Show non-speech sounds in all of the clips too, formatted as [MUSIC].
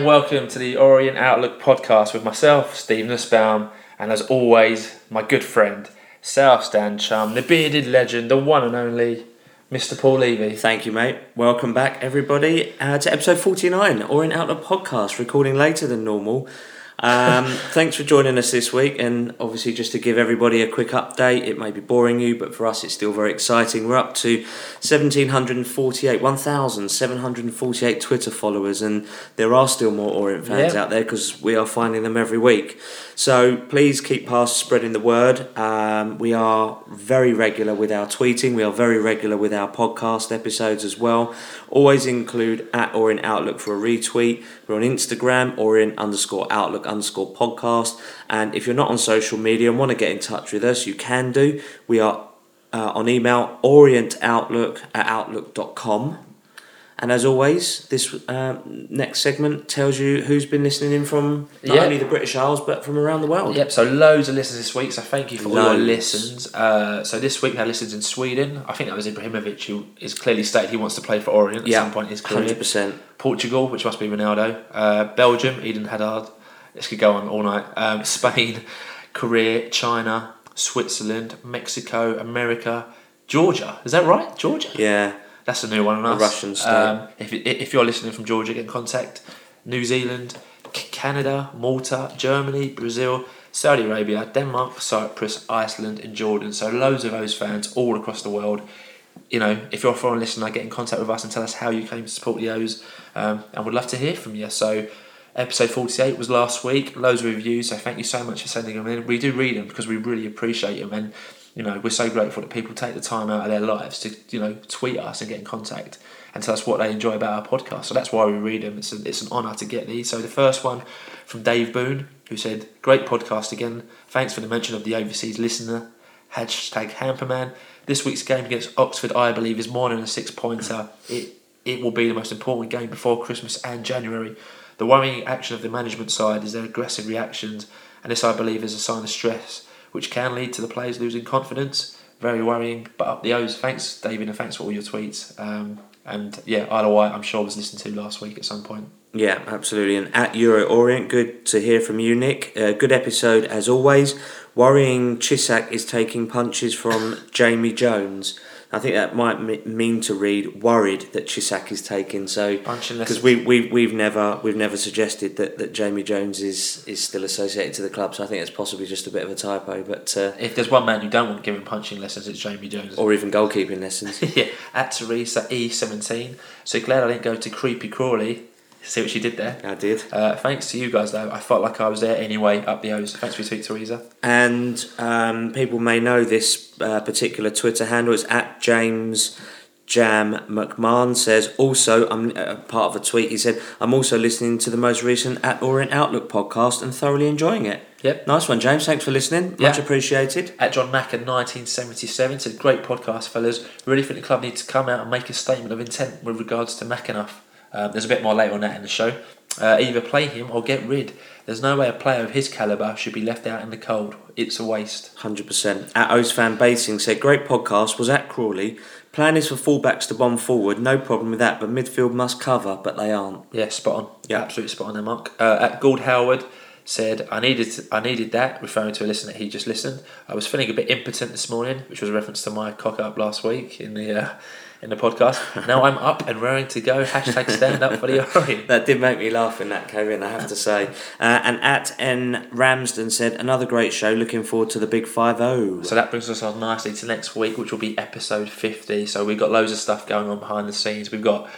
And welcome to the Orient Outlook podcast with myself, Steve Nussbaum, and as always, my good friend, South Stand chum, the bearded legend, the one and only Mr. Paul Levy. Thank you, mate. Welcome back, everybody, uh, to episode 49, Orient Outlook podcast, recording later than normal. Um, thanks for joining us this week, and obviously, just to give everybody a quick update, it may be boring you, but for us, it's still very exciting. We're up to 1,748, 1,748 Twitter followers, and there are still more Orient fans Yeah. out there because we are finding them every week. So please keep past spreading the word. Um, we are very regular with our tweeting. We are very regular with our podcast episodes as well. Always include at Orient Outlook for a retweet. We're on Instagram, Orient underscore Outlook underscore podcast. And if you're not on social media and want to get in touch with us, you can do. We are uh, on email orientoutlook at outlook.com. And as always, this uh, next segment tells you who's been listening in from not Yeah. only the British Isles but from around the world. Yep, so loads of listens this week, so thank you for all your listens. Uh, so this week we had listens in Sweden. I think that was Ibrahimovic who is clearly stated he wants to play for Orient at some point in his career. hundred percent. Portugal, which must be Ronaldo. Uh, Belgium, Eden Hazard. This could go on all night. Um, [LAUGHS] Spain, Korea, China, Switzerland, Mexico, America, Georgia. Is that right? Georgia? Yeah, That's a new one on A us. Russian state. Um, if, if you're listening from Georgia, get in contact. New Zealand, Canada, Malta, Germany, Brazil, Saudi Arabia, Denmark, Cyprus, Iceland, and Jordan. So loads of those fans all across the world. You know, if you're a foreign listener, get in contact with us and tell us how you came to support the O's, um, and we'd love to hear from you. So, episode 48 was last week. Loads of reviews. So thank you so much for sending them in. We do read them because we really appreciate them, and you know we're so grateful that people take the time out of their lives to you know tweet us and get in contact and tell us what they enjoy about our podcast. So that's why we read them. It's, a, it's an honour to get these. So the first one from Dave Boone, who said, "Great podcast again. Thanks for the mention of the overseas listener." Hashtag Hamperman. This week's game against Oxford, I believe, is more than a six pointer. It it will be the most important game before Christmas and January. The worrying action of the management side is their aggressive reactions, and this, I believe, is a sign of stress, which can lead to the players losing confidence. Very worrying, but up the O's. Thanks, David, and thanks for all your tweets. Um, and yeah, of Wight, I'm sure was listened to last week at some point. yeah, absolutely. And at Euro Orient, good to hear from you, Nick. Uh, good episode as always. Worrying Cisak is taking punches from Jamie Jones. I think that might me- mean to read worried that Cisak is taking. So because we we we've never we've never suggested that, that Jamie Jones is is still associated to the club. So I think it's possibly just a bit of a typo. But uh, If there's one man you don't want giving punching lessons, it's Jamie Jones. or even goalkeeping lessons. [LAUGHS] yeah, at Teresa E17. So glad I didn't go to Creepy Crawley. See what she did there. I did. Uh, thanks to you guys though, I felt like I was there anyway up the O's. Thanks for your tweet, Teresa. And um, people may know this uh, particular Twitter handle. It's at James Jam McMahon says also I'm uh, part of a tweet. He said I'm also listening to the most recent at Orient Outlook podcast and thoroughly enjoying it. Yep. Nice one, James. Thanks for listening. Much Yeah. appreciated. At John Mack in 1977 said, "Great podcast, fellas. Really think the club needs to come out and make a statement of intent with regards to McAnuff. Um, there's a bit more later on that in the show. Uh, either play him or get rid. There's no way a player of his calibre should be left out in the cold. It's a waste." Hundred percent. At O's fan Basing said great podcast. Was at Crawley. Plan is for fullbacks to bomb forward. No problem with that. But midfield must cover. But they aren't. Yeah, spot on. Yeah. absolutely spot on there, Mark. Uh, at Gould Howard said, "I needed, I needed that," referring to a listener he just listened. I was feeling a bit impotent this morning, which was a reference to my cock up last week in the uh, in the podcast. now I'm up and raring to go. Hashtag stand up for the [LAUGHS] Orient. That did make me laugh in that, Kevin, I have to say. Uh, and at N Ramsden said, another great show. Looking forward to the big 5 0. So that brings us on nicely to next week, which will be episode 50. So we've got loads of stuff going on behind the scenes. We've got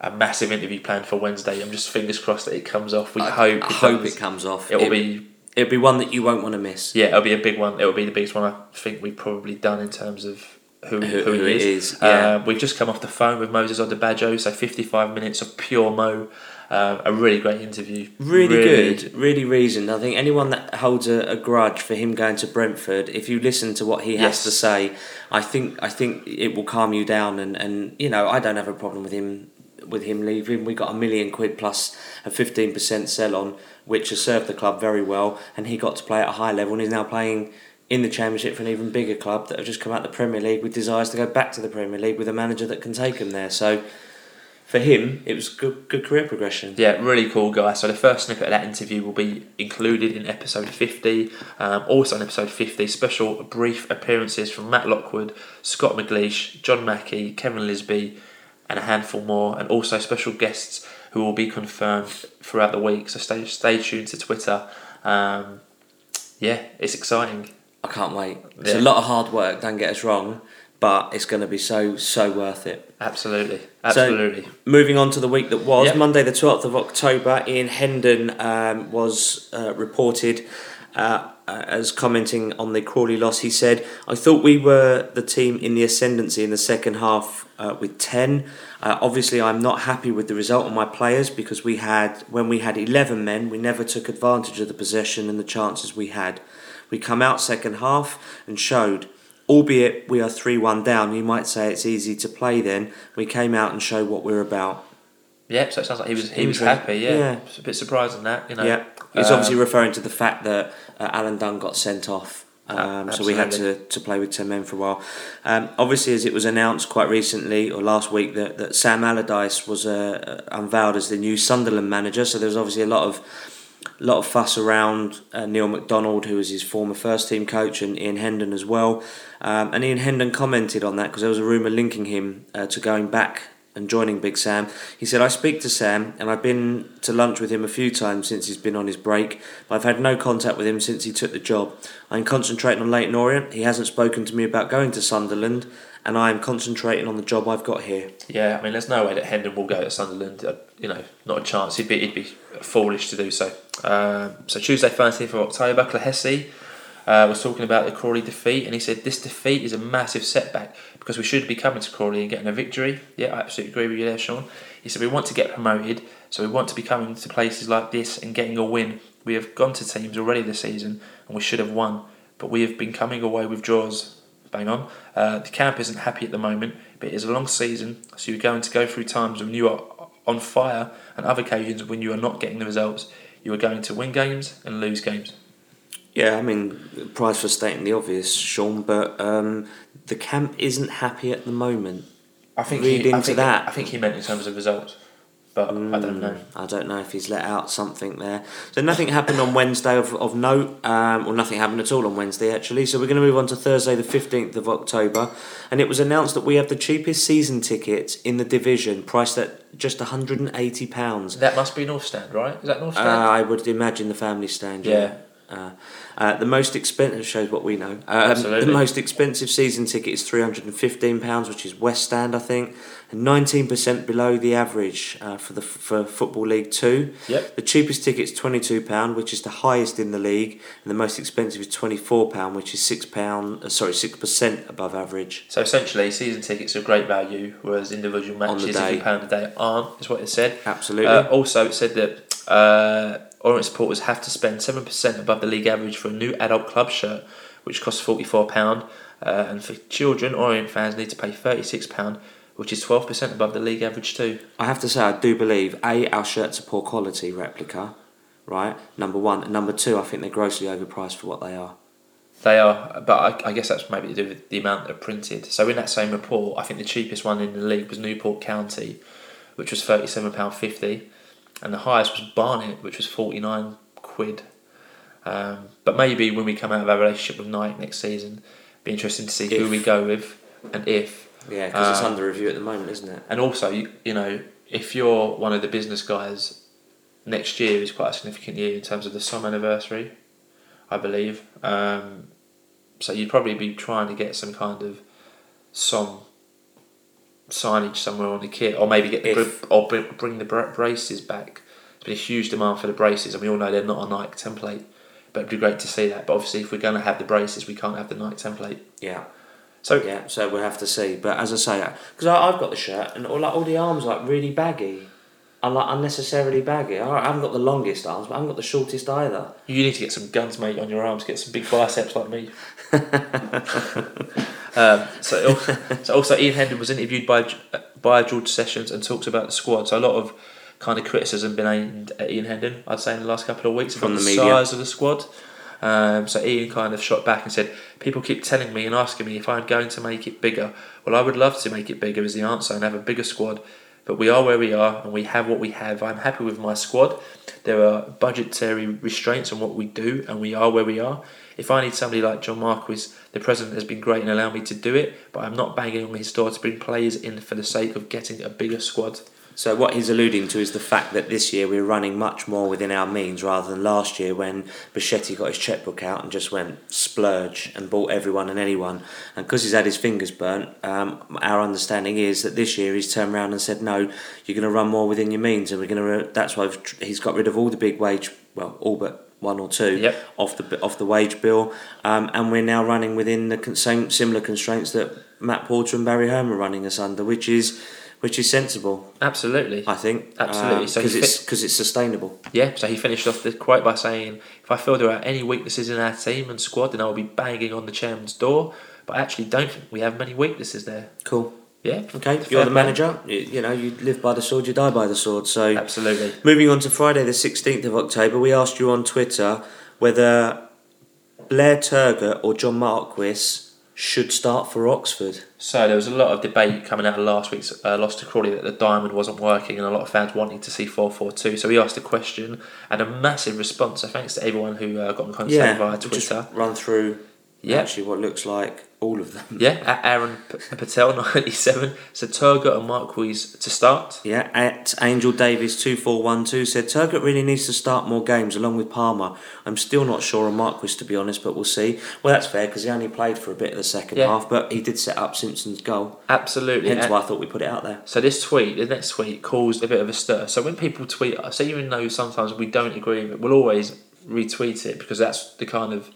a massive interview planned for Wednesday. I'm just fingers crossed that it comes off. We hope. I it hope does. it comes off. It will be It'll be one that you won't want to miss. Yeah, it'll be a big one. It'll be the biggest one I think we've probably done in terms of who, Who- who, he is. is, yeah. Uh, we've just come off the phone with Moses Odubajo, so 55 minutes of pure Mo. Uh, a really great interview. Really, good, really reasoned. I think anyone that holds a, a grudge for him going to Brentford, if you listen to what he has to say, I think I think it will calm you down. And, and you know, I don't have a problem with him with him leaving. We got a million quid plus a fifteen percent sell on, which has served the club very well. And he got to play at a high level, and he's now playing in the Championship for an even bigger club that have just come out the Premier League with desires to go back to the Premier League with a manager that can take them there. So for him, it was good, good career progression. Yeah, really cool guy. So the first snippet of that interview will be included in episode 50. Um, also in episode 50, special brief appearances from Matt Lockwood, Scott McGleish, John Mackey, Kevin Lisbie, and a handful more, and also special guests who will be confirmed throughout the week. So stay stay tuned to Twitter. Um, yeah, it's exciting. I can't wait. It's Yeah. a lot of hard work. Don't get us wrong, but it's going to be so so worth it. Absolutely, absolutely. Moving on to the week that was Yep. Monday, the twelfth of October. Ian Hendon um, was uh, reported. Uh, uh, as commenting on the Crawley loss, he said, I thought we were the team in the ascendancy in the second half uh, with 10. Uh, obviously, I'm not happy with the result of my players because we had, when we had 11 men, we never took advantage of the possession and the chances we had. We come out second half and showed, albeit we are 3 1 down, you might say it's easy to play then. We came out and showed what we're about. Yep, so it sounds like he was he was happy. Yeah, Yeah. it's a bit surprising that you know. Yeah, he's Um, obviously referring to the fact that uh, Alan Dunn got sent off. Um, so we had to, to play with 10 men for a while. Um, obviously, as it was announced quite recently or last week that, that Sam Allardyce was uh, unveiled as the new Sunderland manager. So there was obviously a lot of lot of fuss around uh, Neil McDonald, who was his former first team coach, and Ian Hendon as well. Um, and Ian Hendon commented on that because there was a rumour linking him uh, to going back and joining Big Sam. He said, I speak to Sam and I've been to lunch with him a few times since he's been on his break, but I've had no contact with him since he took the job. I'm concentrating on Leyton Orient. He hasn't spoken to me about going to Sunderland, and I am concentrating on the job I've got here. Yeah, I mean, there's no way that Hendon will go to Sunderland. Uh, you know, not a chance. He'd be, he'd be foolish to do so. Um, so Tuesday, 13th of October, Clohessy uh, was talking about the Crawley defeat, and he said this defeat is a massive setback because we should be coming to Crawley and getting a victory. Yeah, I absolutely agree with you there, Sean. He said we want to get promoted, so we want to be coming to places like this and getting a win. We have gone to teams already this season, and we should have won, but we have been coming away with draws. Bang on. Uh, the camp isn't happy at the moment, but it is a long season, so you're going to go through times when you are on fire and other occasions when you are not getting the results. You are going to win games and lose games. Yeah, I mean, prize for stating the obvious, Sean, but um, the camp isn't happy at the moment. I think Read he, I think, that. I think he meant in terms of results, but I don't know. I don't know if he's let out something there. So nothing happened on Wednesday of, of note, um, or nothing happened at all on Wednesday actually. So we're going to move on to Thursday, the fifteenth of October, and it was announced that we have the cheapest season tickets in the division, priced at just one hundred and eighty pounds. That must be North Stand, right? Is that North Uh, Stand? I would imagine the family stand. Yeah. Uh, uh, the most expensive shows what we know. Um, Absolutely. The most expensive season ticket is three hundred and fifteen pounds, which is West Stand, I think, and nineteen percent below the average uh, for the for Football League Two. Yep. The cheapest ticket is twenty two pound, which is the highest in the league, and the most expensive is twenty four pound, which is six pound. Uh, sorry, six percent above average. So essentially, season tickets are great value, whereas individual matches, if you pound a day, aren't. Is what it said. Absolutely. Uh, also, it said that Orient supporters have to spend seven percent above the league average for a new adult club shirt, which costs forty four pound, uh, and for children, Orient fans need to pay thirty six pound, which is twelve percent above the league average too. I have to say, I do believe a our shirts are poor quality replica, right? Number one, and number two, I think they're grossly overpriced for what they are. They are, but I, I guess that's maybe to do with the amount they're printed. So in that same report, I think the cheapest one in the league was Newport County, which was thirty seven pound fifty, and the highest was Barnet, which was forty nine quid. Um, but maybe when we come out of our relationship with Nike next season, be interesting to see who we go with and if. Yeah, because it's Uh, under review at the moment, isn't it? And also, you, you know, if you're one of the business guys, next year is quite a significant year in terms of the SOM anniversary, I believe. Um, so you'd probably be trying to get some kind of SOM signage somewhere on the kit, or maybe get the If. or br- bring the bra- braces back. There's been a huge demand for the braces, and we all know they're not a Nike template. But it'd be great to see that. But obviously, if we're going to have the braces, we can't have the Nike template. Yeah, So yeah. So we'll have to see. But as I say, because I've got the shirt and all like all the arms are, like really baggy, and like unnecessarily baggy. I haven't got the longest arms, but I haven't got the shortest either. You need to get some guns, mate, on your arms. Get some big biceps like me. [LAUGHS] um, so, [LAUGHS] so also Ian Hendon was interviewed by by George Sessions and talks about the squad. So a lot of kind of criticism been aimed at Ian Hendon. I'd say in the last couple of weeks From about the the, size of the squad. Um, so Ian kind of shot back and said, "People keep telling me and asking me if I'm going to make it bigger. Well, I would love to make it bigger," is the answer, and have a bigger squad. but we are where we are and we have what we have. I'm happy with my squad. There are budgetary restraints on what we do, and we are where we are. If I need somebody like John Marquis, the president has been great and allowed me to do it, but I'm not banging on his door to bring players in for the sake of getting a bigger squad. So what he's alluding to is the fact that this year we're running much more within our means rather than last year when Becchetti got his checkbook out and just went splurge and bought everyone and anyone. And because he's had his fingers burnt, um, our understanding is that this year he's turned around and said, no, you're going to run more within your means, and we're going to. That's why he's got rid of all the big wage, well, all but one or two Yep. off the off the wage bill, um, and we're now running within the con- same similar constraints that Matt Porter and Barry Hearn are running us under, which is which is sensible, Absolutely. I think. Absolutely. So because you it's fit- because it's sustainable. Yeah, so he finished off the quote by saying, If I feel there are any weaknesses in our team and squad, then I will be banging on the chairman's door. But I actually don't think we have many weaknesses there. Cool. Yeah, Okay, fair you're the manager. You, you know, you live by the sword, you die by the sword. So, Absolutely. moving on to Friday, the 16th of October, we asked you on Twitter whether Blair Turgott or John Marquis should start for Oxford. So there was a lot of debate coming out of last week's uh, loss to Crawley that the diamond wasn't working, and a lot of fans wanting to see four four two. So we asked a question, and a massive response. So thanks to everyone who uh, got in contact via we'll just Twitter. run through Yeah. actually what looks like all of them. Yeah, at Aaron P- Patel [LAUGHS] ninety seven. So Turgott and Marquis to start. Yeah, at Angel Davis two four one two said Turgott really needs to start more games along with Palmer. I'm still not sure on Marquis to be honest, but we'll see. Well, that's fair because he only played for a bit of the second Yeah. half, but he did set up Simpson's goal. Absolutely. Hence And- why I thought we put it out there. So this tweet, the next tweet, caused a bit of a stir. So when people tweet us, even though sometimes we don't agree with it, we'll always retweet it because that's the kind of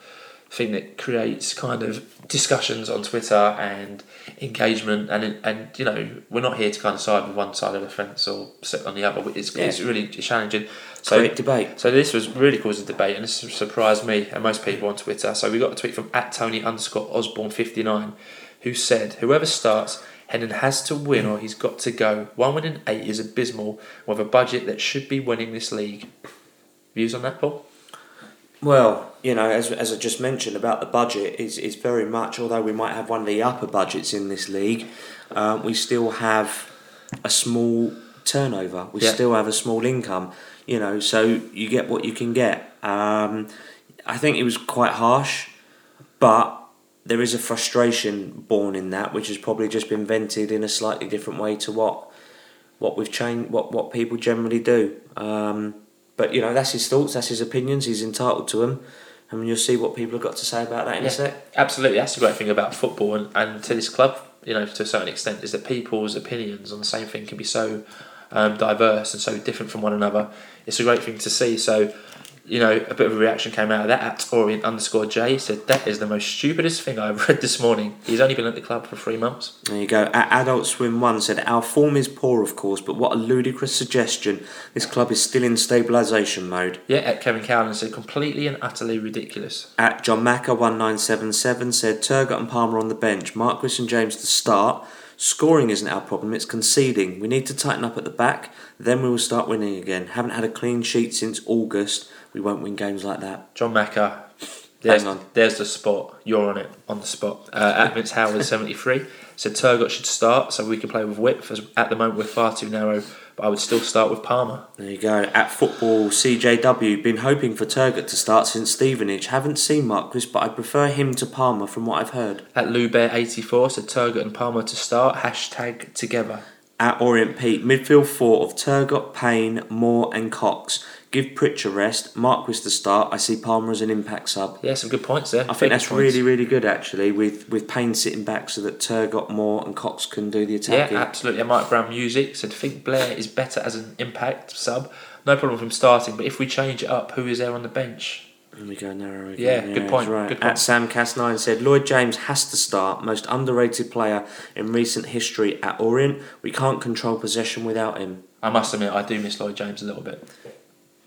thing that creates kind of discussions on Twitter and engagement. And and you know we're not here to kind of side with one side of the fence or sit on the other. It's, it's really challenging. So Great debate. so this was really causing debate, and this surprised me and most people on Twitter. So we got a tweet from at Tony underscore Osborne fifty nine, who said, "Whoever starts, Hendon has to win, or he's got to go. One win in eight is abysmal, with a budget that should be winning this league." Views on that, Paul? Well, you know, as, as I just mentioned about the budget, is is very much. Although we might have one of the upper budgets in this league, um, we still have a small turnover. We Yeah. still have a small income. You know, so you get what you can get. Um, I think it was quite harsh, but there is a frustration born in that, which has probably just been vented in a slightly different way to what what we've changed, what what people generally do. Um, but you know, that's his thoughts, that's his opinions. He's entitled to them, and you'll see what people have got to say about that in Yeah. a sec. Absolutely, that's the great thing about football and, and to this club, you know, to a certain extent, is that people's opinions on the same thing can be so um, diverse and so different from one another. It's a great thing to see. So, you know, a bit of a reaction came out of that at Orient underscore J said that is the most stupidest thing I've read this morning. He's only been at the club for three months. There you go. A- Adult Swim One said our form is poor, of course, but what a ludicrous suggestion. This club is still in stabilisation mode. Yeah, at Kevin Cowden said completely and utterly ridiculous. At John Macker one nine seven seven said Turgott and Palmer on the bench, Marquis and James to start. Scoring isn't our problem, it's conceding. We need to tighten up at the back, then we will start winning again. Haven't had a clean sheet since August. We won't win games like that. John Macker, there's, Hang on. there's the spot. You're on it, on the spot. Uh, at Vince Howard, [LAUGHS] 73, said Turgott should start so we can play with width. As at the moment, we're far too narrow, but I would still start with Palmer. There you go. At football, CJW, been hoping for Turgott to start since Stevenage. Haven't seen Marquis, but I prefer him to Palmer from what I've heard. At Lou Bear, 84, so Turgott and Palmer to start. Hashtag together. At Orient Pete, midfield four of Turgott, Payne, Moore, and Cox. Give Pritch a rest. Marquis to start. I see Palmer as an impact sub. Yeah, some good points there. I think that's points. really, really good actually, with, with Payne sitting back so that Turgott, more and Cox can do the attacking. Yeah, absolutely. And Mike Brown Music said, think Blair is better as an impact sub. No problem with him starting, but if we change it up, who is there on the bench? There we go, narrow again. Yeah, good point, Right. good At. Sam Cas9 said, Lloyd James has to start, most underrated player in recent history at Orient. We can't control possession without him. I must admit, I do miss Lloyd James a little bit.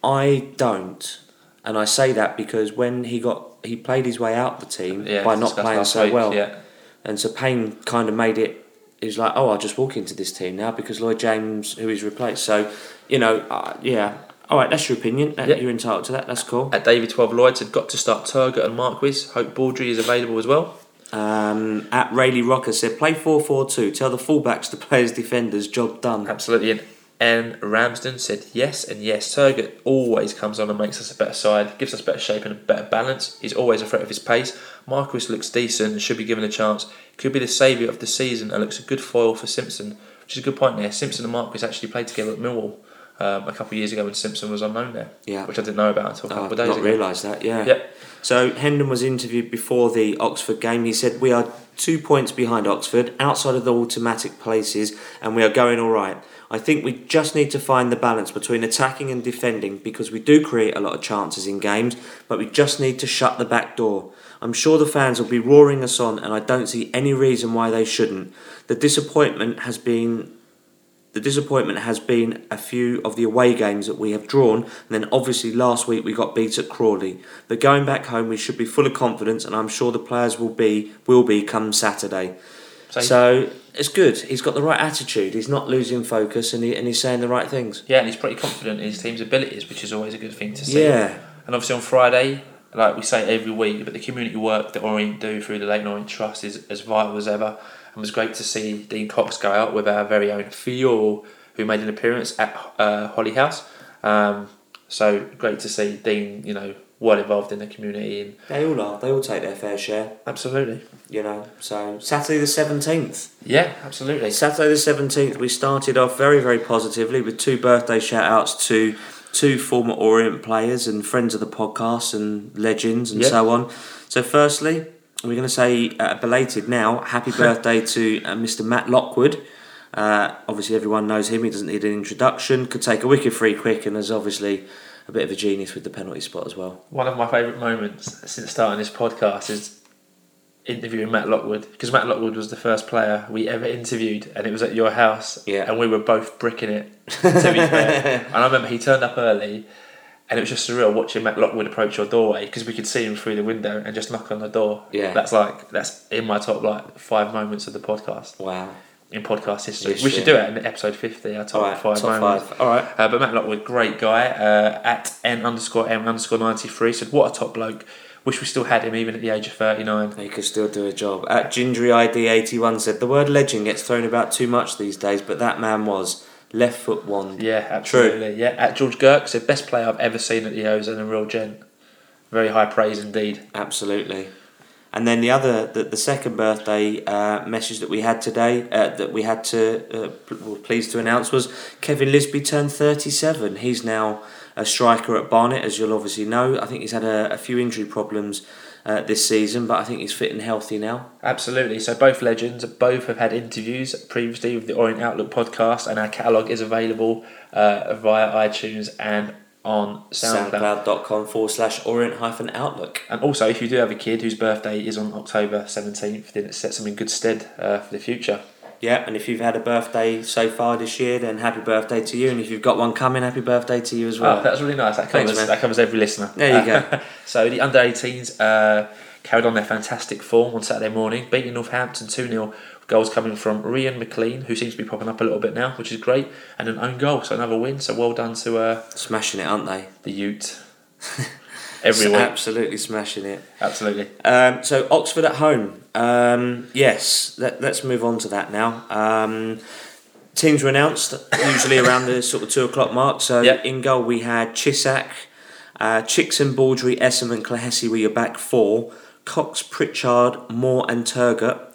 I don't, and I say that because when he got he played his way out the team Yeah, by not playing so week, well, Yeah. and so Payne kind of made it. He was like, "Oh, I'll just walk into this team now because Lloyd James, who he's replaced." So, you know, uh, yeah. All right, that's your opinion. That- Yeah. You're entitled to that. That's cool. At David 12 Lloyd said, got to start Turgott and Marquis. Hope Baldry is available as well. Um, at Rayleigh Rocker said, play 4 4 2. Tell the fullbacks to play as defenders. Job done. Absolutely. And. Ramsden said yes and yes. Turgott always comes on and makes us a better side, gives us better shape and a better balance. He's always a threat of his pace. Marquis looks decent and should be given a chance. Could be the saviour of the season and looks a good foil for Simpson, which is a good point there. Simpson and Marquis actually played together at Millwall um, a couple of years ago when Simpson was unknown there, Yeah. which I didn't know about until a Oh, couple I've of days not ago. realised that, yeah. Yep. So Hendon was interviewed before the Oxford game. He said, We are two points behind Oxford, outside of the automatic places, and we are going all right. I think we just need to find the balance between attacking and defending because we do create a lot of chances in games, but we just need to shut the back door. I'm sure the fans will be roaring us on, and I don't see any reason why they shouldn't. The disappointment has been the disappointment has been a few of the away games that we have drawn, and then obviously last week we got beat at Crawley. But going back home, we should be full of confidence, and I'm sure the players will be will be come Saturday. So, So it's good. He's got the right attitude. He's not losing focus, and he, and he's saying the right things. yeah, and he's pretty confident in his team's abilities, which is always a good thing to see. Yeah, And obviously on Friday, like we say every week, but the community work that Orient do through the Leyton Orient Trust is as vital as ever. And it was great to see Dean Cox go out with our very own Fior, who made an appearance at uh, Holly House. Um, so great to see Dean, you know, well involved in the community. And they all are. They all take their fair share. absolutely, You know. So Saturday the seventeenth. yeah, absolutely. Saturday the 17th, we started off very, very positively with two birthday shout outs to two former Orient players and friends of the podcast and legends and Yep. so on. So, firstly, we're going to say uh, belated now, happy [LAUGHS] birthday to uh, Mr. Matt Lockwood. Uh, obviously, everyone knows him, he doesn't need an introduction, could take a wicket free quick, and is obviously a bit of a genius with the penalty spot as well. One of my favourite moments since starting this podcast is interviewing Matt Lockwood because Matt Lockwood was the first player we ever interviewed, and it was at your house, Yeah. and we were both bricking it. To be fair, [LAUGHS] and I remember he turned up early, and it was just surreal watching Matt Lockwood approach your doorway because we could see him through the window and just knock on the door. Yeah. that's like that's in my top like five moments of the podcast Wow. In podcast history. Yes, we should yeah. do it in episode fifty. Our top All right, five top moments. five. All right. Uh, but Matt Lockwood, great guy. Uh, at n underscore m underscore ninety three said, "What a top bloke. Wish we still had him even at the age of thirty nine. He could still do a job. At Gingery ID81 said, The word legend gets thrown about too much these days, but that man was left foot wand. Yeah, absolutely. Yeah. At George Girk said, "Best player I've ever seen at the O's and a real gent. Very high praise indeed." Absolutely. And then the other, the, the second birthday uh, message that we had today, uh, that we had to, uh, were pleased to announce was Kevin Lisbie turned 37. He's now a striker at Barnet, as you'll obviously know. I think he's had a, a few injury problems uh, this season, but I think he's fit and healthy now. Absolutely. So both legends, both have had interviews previously with the Orient Outlook podcast, and our catalogue is available uh, via iTunes and on SoundCloud. Soundcloud.com forward slash orient hyphen outlook. And also, if you do have a kid whose birthday is on October 17th, then it sets them in good stead uh, for the future. Yeah, and if you've had a birthday so far this year, then happy birthday to you. And if you've got one coming, happy birthday to you as well. Oh, that's really nice. That Thanks, covers, man. that covers every listener. There you go. [LAUGHS] so the under 18s uh, carried on their fantastic form on Saturday morning, beating Northampton 2 0. Goals coming from Rian McLean, who seems to be popping up a little bit now, which is great, and an own goal, so another win. So well done to uh, Smashing it, aren't they? the Ute. [LAUGHS] Every Absolutely smashing it. absolutely. Um, so Oxford at home. Um, yes, let, let's move on to that now. Um, teams were announced usually around the sort of two o'clock mark. So Yep. in goal we had Cisak, uh, Chickson, Baldry, Essam, and Clohessy were your back four. Cox, Pritchard, Moore, and Turgott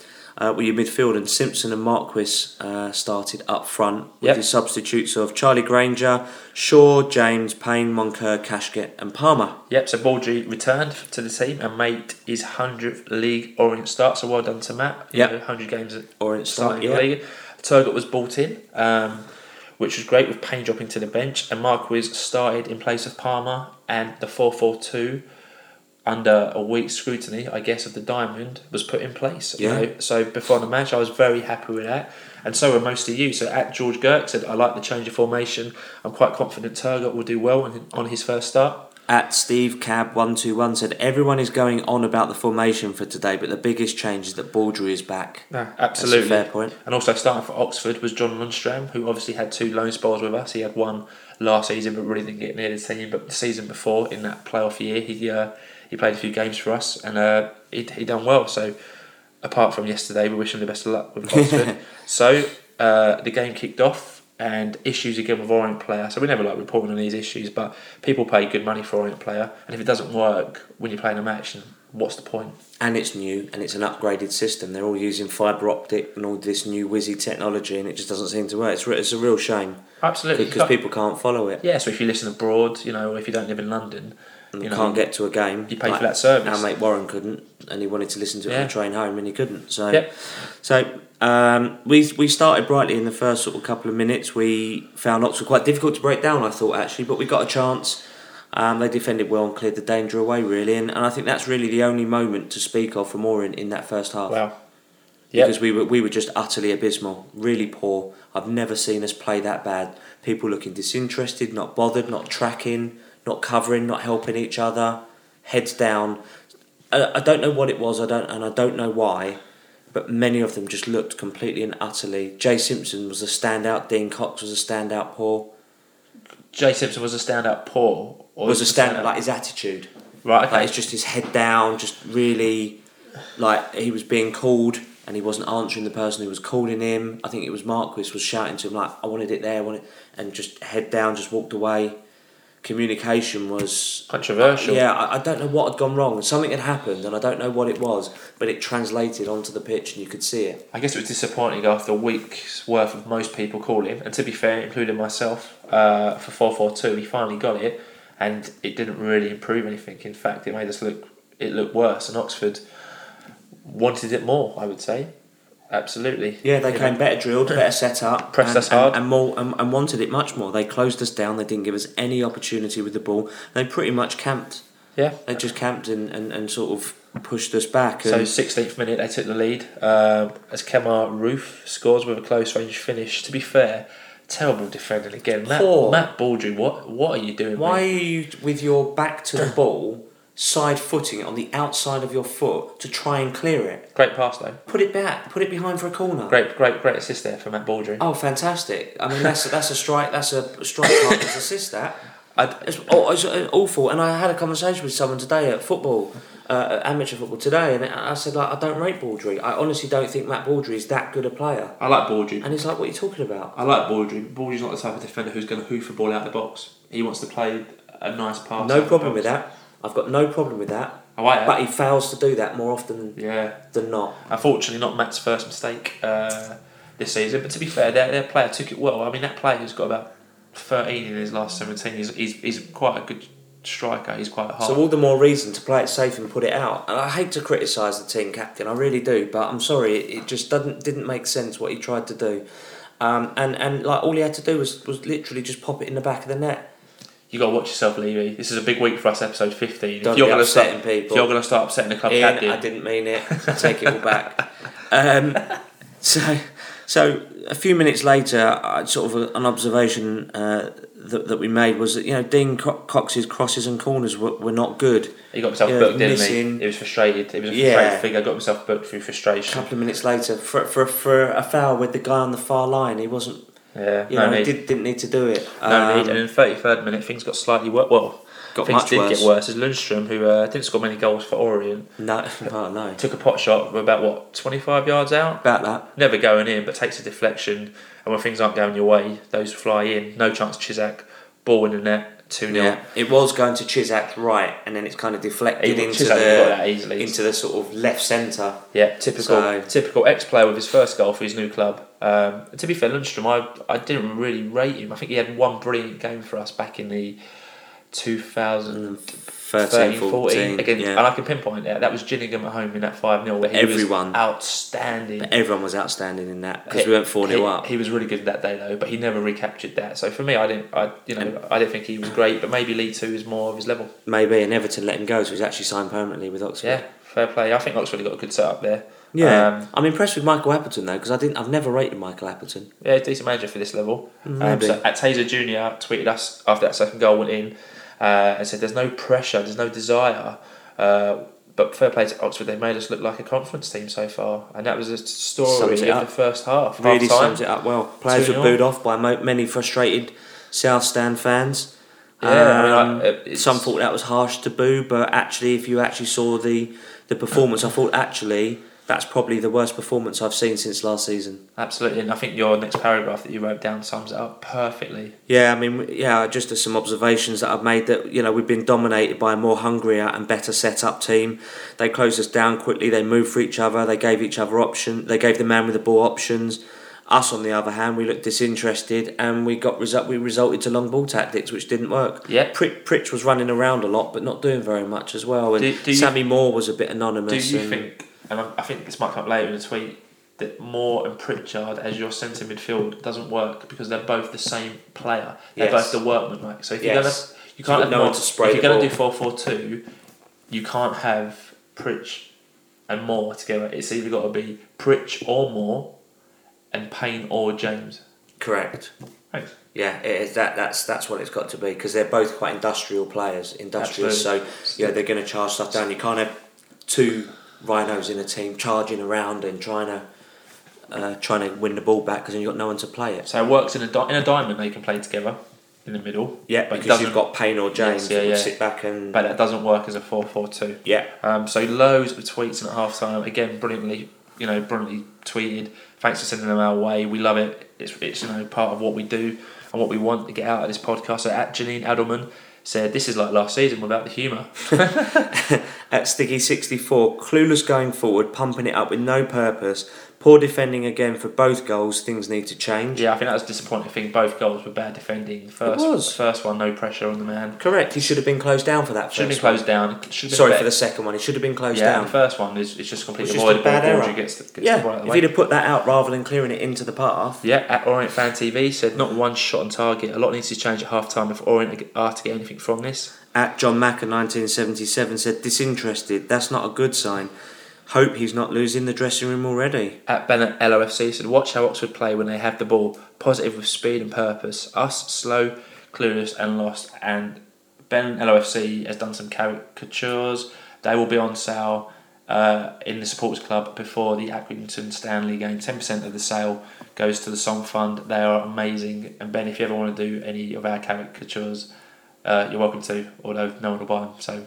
uh, were your midfield, and Simpson and Marquis uh, started up front with Yep. the substitutes of Charlie Grainger, Shaw, James, Payne, Moncur, Cashgett, and Palmer. Yep, so Baldry returned to the team and made his 100th league Orient start, so well done to Matt. Know, 100 games at Orient start, starting yeah. league. Turgott was brought in, um, which was great with Payne dropping to the bench, and Marquis started in place of Palmer, and the 4 4 2 under a week's scrutiny, I guess, of the diamond was put in place. you Yeah. know. So before the match, I was very happy with that, and so were most of you. So at George Girk said, I like the change of formation. I'm quite confident Turgott will do well on, his first start. At Steve Cab one two one said everyone is going on about the formation for today, but the biggest change is that Baldry is back. That's absolutely. a fair point. And also starting for Oxford was John Lundstram, who obviously had two loan spells with us. He had one last season, but really didn't get near the team. But the season before, in that playoff year, he uh, he played a few games for us, and uh, he he done well. So apart from yesterday, we wish him the best of luck with [LAUGHS] Oxford. so uh, the game kicked off and issues again with Orient player. So we never like reporting on these issues, but people pay good money for Orient player, and if it doesn't work when you're playing a match, what's the point? and it's new and it's an upgraded system. They're all using fibre optic and all this new whizzy technology, and it just doesn't seem to work. It's, re- it's a real shame Absolutely, because people can't follow it Yeah, so if you listen abroad, you know, if you don't live in London, and you know, can't get to a game. you pay like for that service. Our mate Warren couldn't, and he wanted to listen to it on the train home, and he couldn't. So, Yep. so um, we we started brightly in the first sort of couple of minutes. We found Oxford quite difficult to break down. I thought actually, but we got a chance. Um, they defended well and cleared the danger away really, and, and I think that's really the only moment to speak of for Orient in that first half. Wow. Yeah. because we were we were just utterly abysmal, really poor. I've never seen us play that bad. People looking disinterested, not bothered, not tracking, not covering, not helping each other, heads down. I, I don't know what it was. I don't and I don't know why, but many of them just looked completely and utterly. Jay Simpson was a standout. Dean Cox was a standout. Paul. Jay Simpson was a standout Paul Or was a standout. Like his attitude. right, okay. Like it's just his head down, just really like he was being called and he wasn't answering the person who was calling him. I think it was Marquis was shouting to him like, "I wanted it there, I want it," and just head down, just walked away. Communication was Controversial. Yeah, I, I don't know what had gone wrong. Something had happened, and I don't know what it was, but it translated onto the pitch, and you could see it. I guess it was disappointing after a week's worth of most people calling, and to be fair, including myself, uh, for 4 4 2, he finally got it, and it didn't really improve anything. In fact, it made us look it looked worse, and Oxford wanted it more, I would say. Absolutely. Yeah, they You came better drilled, [LAUGHS] better set up, Pressed and, us hard. and, and more, and, and wanted it much more. They closed us down. They didn't give us any opportunity with the ball. They pretty much camped. Yeah. They just camped and, and, and sort of pushed us back. So 16th minute they took the lead um, as Kemar Roofe scores with a close range finish. To be fair, terrible defending again. Matt, Poor. Matt Baldry, what what are you doing? why mate? are you with your back to the ball, side footing it on the outside of your foot to try and clear it? Great pass though. Put it back. Put it behind for a corner. Great great great assist there for Matt Baldry. Oh, fantastic! I mean, that's that's a strike. That's a strike partner's assist. That I, it's, oh, it's awful. And I had a conversation with someone today at football, uh, at amateur football today, and I said like I don't rate Baldry. I honestly don't think Matt Baldry is that good a player. I like Baldry. And he's like, "What are you talking about?" I like Baldry. Baldry's not the type of defender who's going to hoof a ball out of the box. He wants to play a nice pass. No problem with that. I've got no problem with that. Oh, I. But he fails to do that more often yeah. than not. Unfortunately, not Matt's first mistake uh, this season. But to be fair, their, their player took it well. I mean, that player who's got about 13 in his last 17. He's, he's, he's quite a good striker. He's quite hard. So all the more reason to play it safe and put it out. And I hate to criticise the team captain, I really do. But I'm sorry, it, it just doesn't didn't make sense what he tried to do. Um, and and like all he had to do was was literally just pop it in the back of the net. You got to watch yourself, Levy. This is a big week for us, episode 15. Don't if you're going to start, people. you're going to start upsetting the club Ian, captain, I didn't mean it. I take it all back. [LAUGHS] Um, so, so a few minutes later, I, sort of an observation uh, that, that we made was that you know Dean Co- Cox's crosses and corners were, were not good. he got himself Yeah, booked, didn't he? He was frustrated. He was a Yeah. frustrated figure. Got himself booked through frustration. A couple of minutes later, for, for, for a foul with the guy on the far line, he wasn't. Yeah, You no know, need. did, didn't need to do it. No Um, need. And in the 33rd minute, things got slightly worse. Well, Got things did worse. get worse. As Lundstram, who uh, didn't score many goals for Orient, No, [LAUGHS] oh, no. took a pot shot from about what 25 yards out. About that. Never going in, but takes a deflection. And when things aren't going your way, those fly in. No chance, Cisak. Ball in the net, 2 0. Yeah, it was going to Cisak right, and then it's kind of deflected He- into Cisak the into the sort of left centre. Yeah, typical So- typical ex player with his first goal for his new club. Um, to be fair, Lundstram, I, I didn't really rate him. I think he had one brilliant game for us back in the 2013 14, 14, Again, yeah. and I can pinpoint that. That was Gillingham at home in that 5 0 where he Everyone. was outstanding. But everyone was outstanding in that because we went four 0 he, up. He was really good that day though, but he never recaptured that. So for me, I didn't, I you know, I didn't think he was great. But maybe League Two is more of his level. Maybe and Everton let him go, so he's actually signed permanently with Oxford. Yeah, fair play. I think Oxford have got a good setup there. Yeah, Um, I'm impressed with Michael Appleton though because I didn't. I've never rated Michael Appleton. Yeah, decent manager for this level. Um, Maybe. so at Taser Junior tweeted us after that second goal went in uh, and said, "There's no pressure, there's no desire." Uh, but fair play to Oxford, they made us look like a conference team so far, and that was a story of the first half. Really half time. sums it up well. Players were booed off by mo- many frustrated South Stand fans. Yeah, I mean, Um, I- it's- some thought that was harsh to boo, but actually, if you actually saw the the performance, I thought actually that's probably the worst performance I've seen since last season. Absolutely, and I think your next paragraph that you wrote down sums it up perfectly. Yeah, I mean, yeah, just as some observations that I've made that you know we've been dominated by a more hungrier and better set up team. They closed us down quickly. They moved for each other. They gave each other option. They gave the man with the ball options. Us, on the other hand, we looked disinterested and we got result. We resulted to long ball tactics, which didn't work. Yeah. Pritch, Pritch was running around a lot, but not doing very much as well. And Do- do you- Sammy Moore was a bit anonymous. Do you think, and I I think this might come up later in the tweet, that Moore and Pritchard as your centre midfield doesn't work because they're both the same player. They're Yes. both the workman, right? So if you're Yes. gonna, you can't have no Moore, one to spray if you're gonna ball. do four four two, you can't have Pritch and Moore together. It's either got to be Pritch or Moore, and Payne or James. correct. Thanks. Yeah, it is that. That's that's what it's got to be because they're both quite industrial players, industrious. Absolutely. So yeah, they're going to charge stuff down. You can't have two rhinos in a team charging around and trying to uh, trying to win the ball back because then you've got no one to play it. So it works in a di- in a diamond. They can play together in the middle. Yeah, but because you've got Payne or James Yes, yeah, yeah. sit back and But that doesn't work as a four four two. yeah, Um, so loads of tweets at half time. Again, brilliantly, you know, brilliantly tweeted. Thanks for sending them our way. We love it. It's, it's you know part of what we do and what we want to get out of this podcast. So at Janine Adelman said, "This is like last season without the humour. [LAUGHS] [LAUGHS] at Sticky sixty four, clueless going forward, pumping it up with no purpose. Poor defending again for both goals. Things need to change. Yeah, I think that was a disappointing thing. Both goals were bad defending. The First, was. first one, no pressure on the man. Correct. He should have been closed down for that. Should have been one. closed down. Should have been Sorry for the second one. He should have been closed yeah, down. the first one is, is just completely It's just a avoidable. bad error. gets the, gets Yeah, out if he'd have put that out rather than clearing it into the path. Yeah, at Orient Fan TV said not one shot on target. A lot needs to change at half time if Orient are to get anything from this. At John Macker 1977 said disinterested. That's not a good sign. Hope he's not losing the dressing room already. At Bennett LOFC said, watch how Oxford play when they have the ball. Positive with speed and purpose. Us, slow, clueless and lost. And Ben LOFC has done some caricatures. They will be on sale uh, in the supporters club before the Accrington Stanley game. 10% of the sale goes to the Song Fund. They are amazing. And Ben, if you ever want to do any of our caricatures, uh, you're welcome to, although no one will buy them, so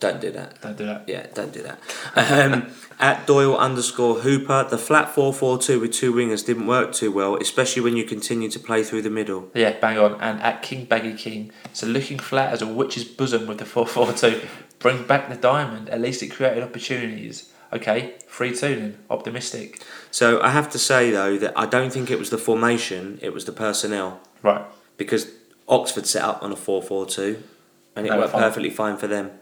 Don't do that. don't do that. Yeah, don't do that. Um, at Doyle underscore Hooper, the flat 4 4 2 with two wingers didn't work too well, especially when you continue to play through the middle. Yeah, bang on. And at King Baggy King, so looking flat as a witch's bosom with the 442. Bring back the diamond. At least it created opportunities. Okay, 3 2 then. Optimistic. So I have to say, though, that I don't think it was the formation, it was the personnel. Right. because Oxford set up on a 4 4 2 and it were worked fine. perfectly fine for them.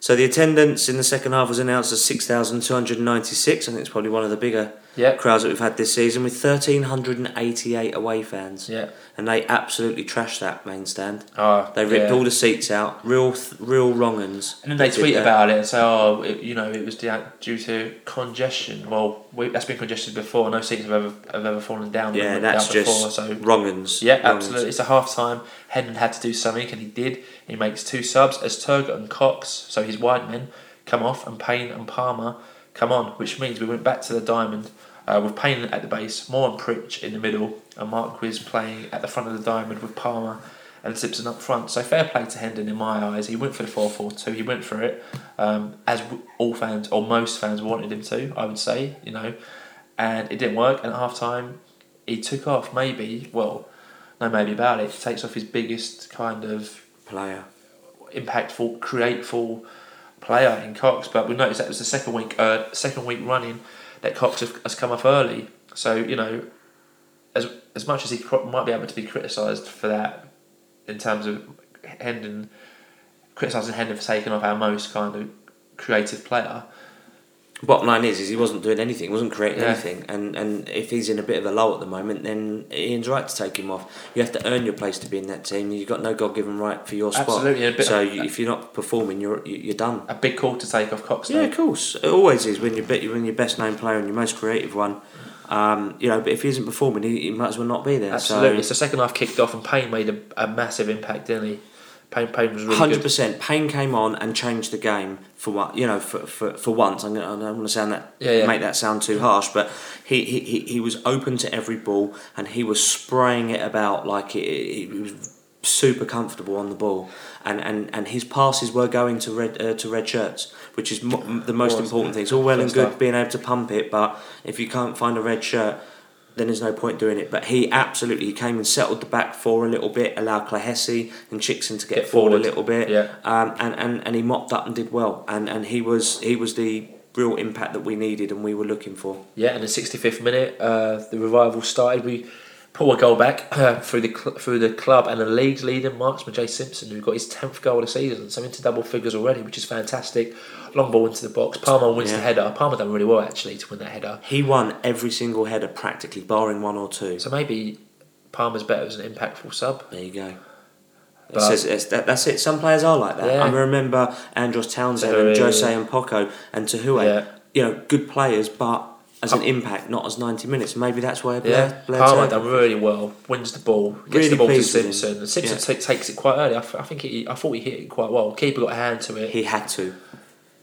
So the attendance in the second half was announced as 6,296. I think it's probably one of the bigger Yeah. crowds that we've had this season with 1,388 away fans. Yeah. And they absolutely trashed that main stand. Oh, They ripped yeah. all the seats out, real th- real wrong uns. And then they tweet about it and say, oh, it, you know, it was due to congestion. Well, we, that's been congested before. No seats have ever have ever fallen down. Yeah, down that's before, just so wrong uns. Yeah, Wrong uns. absolutely. It's a half time. Hendon had to do something, and he did. He makes two subs as Turgott and Cox, so his wide men, come off, and Payne and Palmer come on, which means we went back to the diamond uh, with Payne at the base, Moore and Pritch in the middle, and Marquis playing at the front of the diamond with Palmer and Simpson up front. So fair play to Hendon in my eyes. He went for the 4 4 2, he went for it, um, as all fans, or most fans, wanted him to, I would say, you know, and it didn't work. And at half time, he took off, maybe, well, no maybe about it, takes off his biggest kind of Player. impactful, createful player in Cox. But we noticed that was the second week, uh, second week running that Cox has come off early. So you know, as as much as he might be able to be criticised for that, in terms of Hendon criticising Hendon for taking off our most kind of creative player. Bottom line is, is he wasn't doing anything, wasn't creating Yeah. anything, and and if he's in a bit of a lull at the moment, then Ian's right to take him off. You have to earn your place to be in that team. You've got no God given right for your spot. Absolutely, so you, if you're not performing, you're you- you're done. A big call to take off Cox. Yeah, of course. It always is when you're when your best known player and your most creative one. Um, you know, but if he isn't performing, he, he might as well not be there. Absolutely. So So second half kicked off, and Payne made a, a massive impact, didn't he? Payne, Payne was really Hundred good. percent. Payne came on and changed the game for what you know for, for, for once. I'm gonna I don't want to sound that Yeah, yeah. make that sound too harsh, but he, he, he, he was open to every ball and he was spraying it about like he, he was super comfortable on the ball, and, and, and his passes were going to red uh, to red shirts, which is mo- the most important thing. It's all well and Good being able to pump it, but if you can't find a red shirt, then there's no point doing it. But he absolutely he came and settled the back four a little bit, allowed Clohessy and Chickson to get, Get forward, forward. a little bit, Yeah. um, and, and, and he mopped up and did well, and, and he was he was the real impact that we needed and we were looking for. Yeah, and the 65th minute, uh, the revival started. We pull a goal back uh, through the cl- through the club and the league's leading marksman Jay Simpson, who got his 10th goal of the season, so into double figures already, which is fantastic. Long ball into the box. Palmer wins the header. Palmer done really well actually to win that header. He won every single header practically, barring one or two. So maybe Palmer's better as an impactful sub. There you go. It says, it's, that, that's it. Some players are like that. Yeah. I remember Andros Townsend Tahiri. and Jose and Poco and Tahue. Yeah. You know, good players, but as an impact, not as 90 minutes. Maybe that's why Yeah, Blair, Blair Palmer done really well. Wins the ball, gets Really the ball to pleased with him. Simpson. Simpson Yeah. ta- takes it quite early. I, f- I think he, I thought he hit it quite well. Keeper got a hand to it. He had to.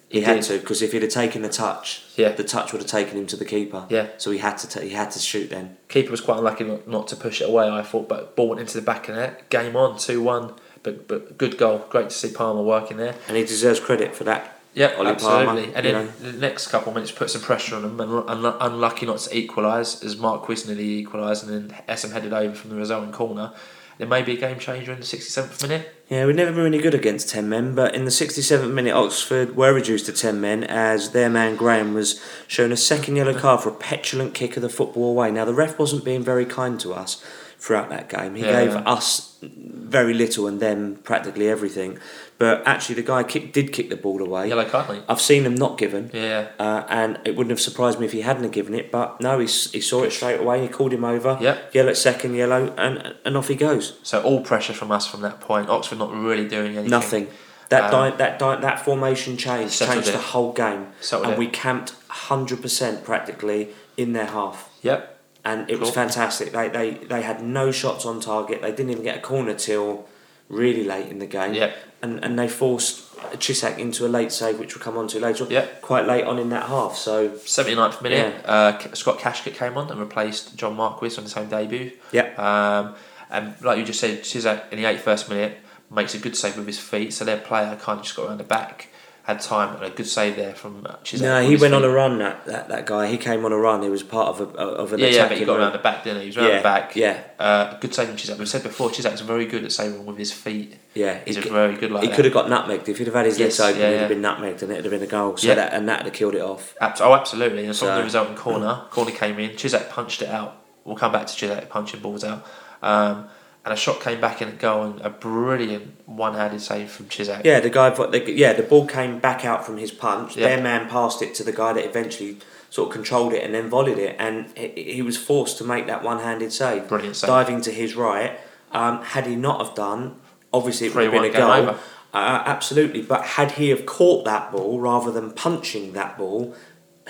He, He had did. to because if he'd have taken the touch, Yeah. the touch would have taken him to the keeper. Yeah. So he had to. ta- he had to shoot then. Keeper was quite unlucky not, not to push it away. I thought, but ball went into the back of net. Game on, two one. But but good goal. Great to see Palmer working there. And he deserves credit for that. Yeah, Ollie absolutely. Palmer, and then know. the next couple of minutes put some pressure on them, and un- unlucky not to equalise as Mark nearly equalised, and then SM headed over from the resulting corner. There may be a game changer in the sixty seventh minute. Yeah, we've never been really good against 10 men, but in the 67th minute, Oxford were reduced to 10 men as their man Graham was shown a second yellow card for a petulant kick of the football away. Now, the ref wasn't being very kind to us throughout that game. He Yeah. gave us very little and them practically everything. But actually, the guy kick, did kick the ball away. Yellow card, mate. I've seen them not given. Yeah. Uh, and it wouldn't have surprised me if he hadn't have given it, but no, he, he saw it straight away. He called him over. Yep. Yellow, second yellow, and and off he goes. So all pressure from us from that point. Oxford not really doing anything. Nothing. That Um, di- that di- that formation change settled changed it. the whole game, Settled and it. we camped hundred percent practically in their half, Yep. and it was fantastic. They, they they had no shots on target. They didn't even get a corner till really late in the game, Yeah. and and they forced Cisak into a late save, which we'll come on to later. on, Yep. quite late on in that half. So 79th minute, uh, Scott Kashket came on and replaced John Marquis on his home debut. yeah, Um, and like you just said, Cisak in the 81st minute makes a good save with his feet. So their player kind of just got around the back, had time, and a good save there from uh, no, he went on a run. That, that that guy, he came on a run. He was part of a of an Yeah, yeah, but he got run. around the back, didn't he? He was around Yeah, the back. yeah. Uh, good save from Cisak. We've said before, Cisak's very good at saving with his feet. Yeah, He's he, a very good like he that. could have got nutmegged if he'd have had his Yes, legs open. yeah, he'd have been nutmegged, and it'd have been a goal. So Yeah. that and that'd have killed it off. Abs- oh, absolutely. And from So- the resulting corner, corner came in. Cisak punched it out. We'll come back to Cisak punching balls out. Um, and a shot came back in at goal, and a brilliant one-handed save from Cisak. Yeah, the guy. The, yeah, the ball came back out from his punch. Yeah. Their man passed it to the guy that eventually sort of controlled it and then volleyed it, and he, he was forced to make that one-handed save, Brilliant save. diving to his right. Um, had he not have done, obviously it would have been a goal. over. Uh, absolutely, but had he have caught that ball rather than punching that ball,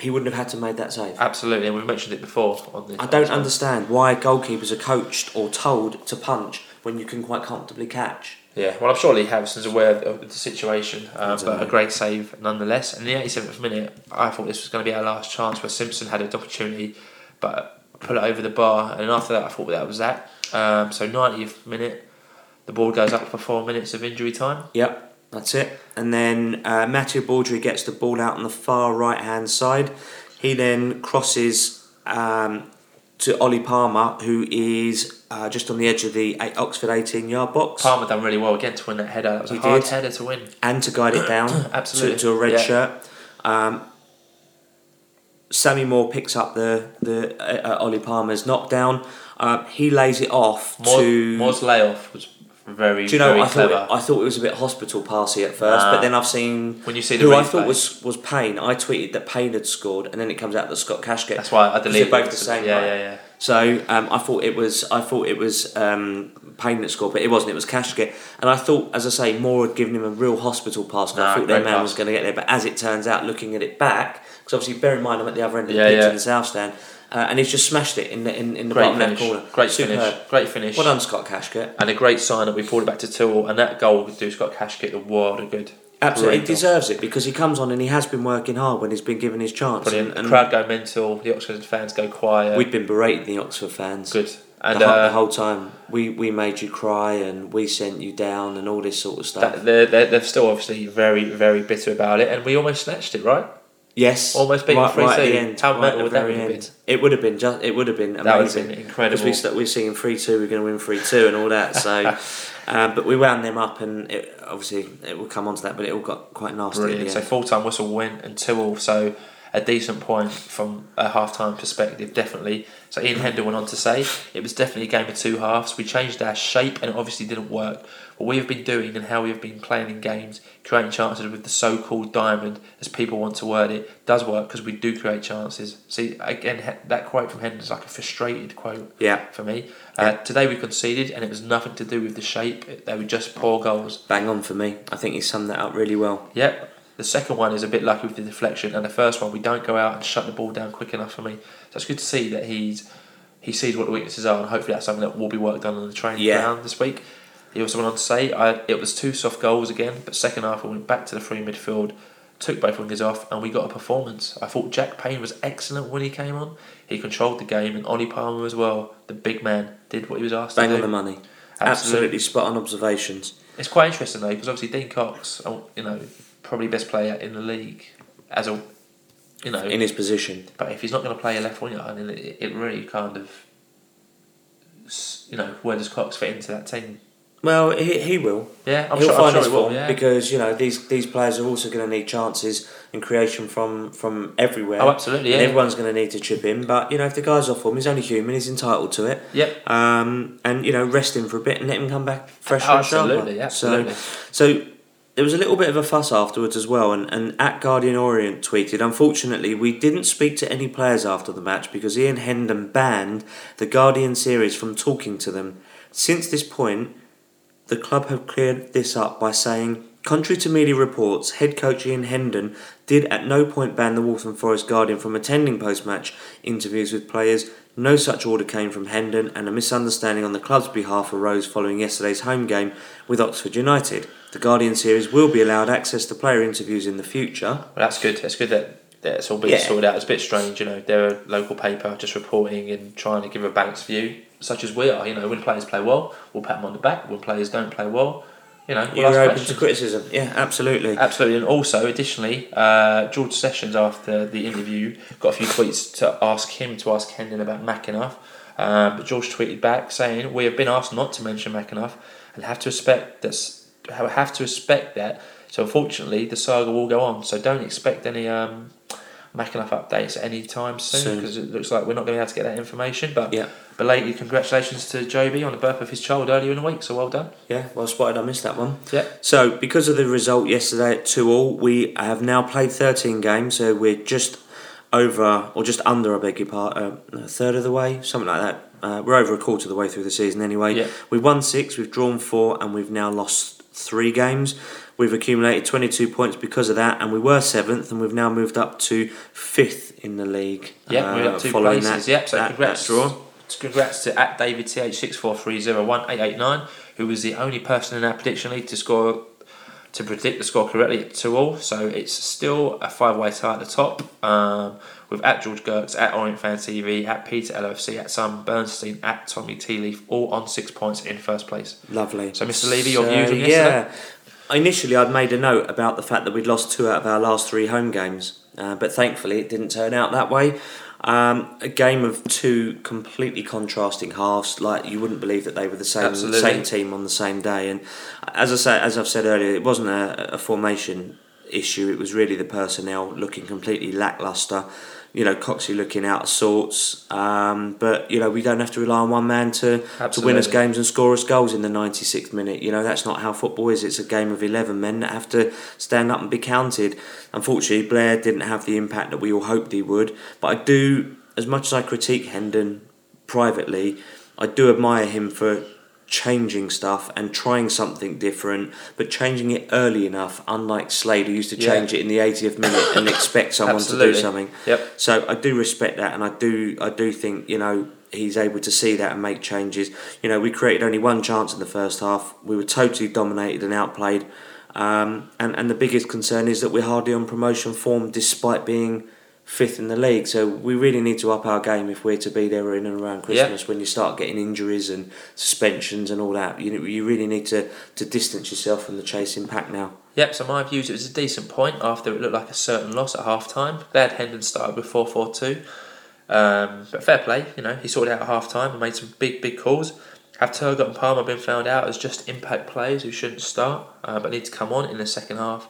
he wouldn't have had to make that save. Absolutely, and we've mentioned it before on the. I don't understand why goalkeepers are coached or told to punch when you can quite comfortably catch. Yeah, well, I'm sure Lee Harrison's aware of, the situation, don't but a great save nonetheless. And in the 87th minute, I thought this was going to be our last chance where Simpson had an opportunity, but put it over the bar. And after that, I thought that was that. Um, so 90th minute, the ball goes up for four minutes of injury time. Yep, that's it. And then uh, Matthew Baudry gets the ball out on the far right hand side. He then crosses um, to Ollie Palmer, who is uh, just on the edge of the eight, Oxford 18 yard box, Palmer done really well again to win that header. That was a hard did. header to win. and to guide it [CLEARS THROAT] down Absolutely, to, to a red yeah. shirt. Um, Sammy Moore picks up the the uh, uh, Ollie Palmer's knockdown. Um, he lays it off to. Moore's layoff was very, Do you know? very I thought clever. it, I thought it was a bit hospital passy at first, but then I've seen when you see the who I thought was was Payne. I tweeted that Payne had scored, and then it comes out that Scott Kashket. that's why I deleted they're both it. the same, Yeah, right? yeah, yeah. So um, I thought it was I thought it was um, Payne that scored, but it wasn't. It was Kashket, and I thought, as I say, Moore had given him a real hospital pass. And I thought their man pass. was going to get there, but as it turns out, looking at it back, because obviously bear in mind I'm at the other end of Yeah, the pitch yeah. in the south stand, uh, and he's just smashed it in the in, in the Great bottom finish. left corner. Great Superb. finish. Great finish. Well done, Scott Kashket. and a great sign that we pulled it back to Tyrrell, and that goal would do Scott Kashket the world of good. Absolutely, he Brilliant deserves it because he comes on and he has been working hard when he's been given his chance. Brilliant. And, The crowd go mental. The Oxford fans go quiet. we'd been berating the Oxford fans. good. And the, whole- uh, the whole time we, we made you cry and we sent you down and all this sort of stuff. they're, they're, they're still obviously very, very bitter about it, and we almost snatched it, right? Yes, almost beaten right, 3-2. right at the end. How right would that very have end. been? It would have been just. It would have been That amazing. been Because incredible. we st- we're seeing three two, we're going to win three two, and all that. So, um, [LAUGHS] but we wound them up, and it, obviously it will come on to that. But it all got quite nasty. Brilliant. So full time whistle win and two all. So a decent point from a half time perspective, definitely. So Ian Hendon went on to say it was definitely a game of two halves. We changed our shape and it obviously didn't work. What we have been doing and how we have been playing in games, creating chances with the so called diamond, as people want to word it, does work because we do create chances. See, again, that quote from Hendon is like a frustrated quote yeah, for me. Uh, today we conceded and it was nothing to do with the shape, they were just poor goals. bang on for me. I think he summed that up really well. Yep. The second one is a bit lucky with the deflection, and the first one we don't go out and shut the ball down quick enough for me. So it's good to see that he's he sees what the weaknesses are, and hopefully that's something that will be worked on on the training Yeah. ground this week. He also went on to say I, it was two soft goals again, but second half we went back to the free midfield, took both wingers off, and we got a performance. I thought Jack Payne was excellent when he came on. He controlled the game, and Ollie Palmer as well. The big man did what he was asked Bang to do. Bang on the money. Absolutely. Absolutely spot on observations. It's quite interesting though because obviously Dean Cox, uh, you know, probably best player in the league as a, you know, in his position. but if he's not going to play a left winger, then it, it really kind of, you know, where does Cox fit into that team? Well, he, he will. Yeah, I'm He'll sure. Find sure his he will. form Yeah. because you know these these players are also going to need chances and creation from from everywhere. Oh, absolutely. And everyone's going to need to chip in, but you know if the guy's off form, he's only human. He's entitled to it. Yep. Um, and you know rest him for a bit and let him come back fresh Oh, and sharper. absolutely. Absolutely. So, so there was a little bit of a fuss afterwards as well, and, and at Guardian Orient tweeted, unfortunately, we didn't speak to any players after the match because Ian Hendon banned the Guardian series from talking to them. Since this point, the club have cleared this up by saying, contrary to media reports, head coach Ian Hendon did at no point ban the Waltham Forest Guardian from attending post-match interviews with players. No such order came from Hendon, and a misunderstanding on the club's behalf arose following yesterday's home game with Oxford United. The Guardian series will be allowed access to player interviews in the future. Well, that's good. That's good that that's all been Yeah. sorted out. It's a bit strange, you know. They're a local paper just reporting and trying to give a balanced view, such as we are. You know, when players play well, we'll pat them on the back. When players don't play well, you know, You're open questions. to criticism. Yeah, absolutely. Absolutely, and also additionally, uh, George Sessions after the interview got a few tweets to ask him to ask Hendon about McAnuff. Um, but George tweeted back saying, "We have been asked not to mention McAnuff and have to respect this. Have to respect that. So unfortunately, the saga will go on. So don't expect any um, McAnuff updates anytime soon Soon. because it looks like we're not going to be able to get that information. But Yeah. Belated congratulations to Jobi on the birth of his child earlier in the week. So well done. Yeah, well spotted. I missed that one. Yeah. So, because of the result yesterday at 2 all, we have now played 13 games, so we're just over, or just under, I beg your pardon, uh, a third of the way, something like that. Uh, we're over a quarter of the way through the season anyway. Yeah. We've won six, we've drawn four, and we've now lost three games. We've accumulated 22 points because of that, and we were seventh, and we've now moved up to fifth in the league. Yeah, we're uh, up two following places. that- yep. So that- congrats, that draw. Congrats to at David TH six four three zero one eight eight nine, who was the only person in our prediction league to score to predict the score correctly at two all. So it's still a five way tie at the top. Um, with at George Gerks, at Orient Fan TV, at Peter LFC, at Sam Bernstein, at Tommy Tea Leaf, all on six points in first place. Lovely. So, Mr. Levy, your So, views on yesterday? Yeah. Initially, I'd made a note about the fact that we'd lost two out of our last three home games, uh, but thankfully it didn't turn out that way. Um, a game of two completely contrasting halves, like you wouldn't believe that they were the same Absolutely. same team on the same day. And as I say, as I've said earlier, it wasn't a, a formation issue. It was really the personnel looking completely lackluster. You know, Coxey looking out of sorts. Um, but you know, we don't have to rely on one man to to win us games and score us goals in the 96th minute. You know, that's not how football is. It's a game of 11 men that have to stand up and be counted. Unfortunately, Blair didn't have the impact that we all hoped he would. But I do, as much as I critique Hendon privately, I do admire him for changing stuff and trying something different, but changing it early enough, unlike Slade, who used to Yeah. change it in the 80th minute and expect someone to do something. Yep. So I do respect that, and I do I do think you know he's able to see that and make changes. You know, we created only one chance in the first half. We were totally dominated and outplayed. Um, and and the biggest concern is that we're hardly on promotion form, despite being fifth in the league. So we really need to up our game if we're to be there in and around Christmas. When you start getting injuries and suspensions and all that, you you really need to, to distance yourself from the chasing pack now. Yep, so my views it was a decent point after it looked like a certain loss at half time. Glad Hendon started with 4 4 2. Um, but fair play, you know, he sorted out at half time and made some big, big calls. Have Turgott and Palmer been found out as just impact players who shouldn't start uh, but need to come on in the second half?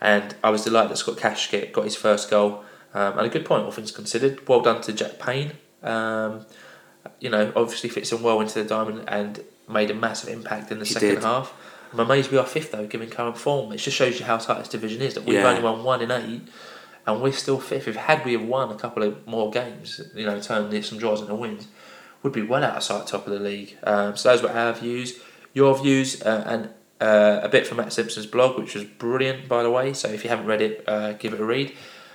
And I was delighted that Scott Kashket got his first goal. Um, and a good point, all things considered. Well done to Jack Payne. Um, you know, obviously fits in well into the diamond and made a massive impact in the He second did. half. I'm amazed we are fifth though, given current form. It just shows you how tight this division is. That we've Yeah. only won one in eight, and we're still fifth. If had we have won a couple of more games, you know, turned some draws into wins, would be well outside top of the league. Um, so those were our views. Your views uh, and uh, a bit from Matt Simpson's blog, which was brilliant, by the way. So if you haven't read it, uh, give it a read.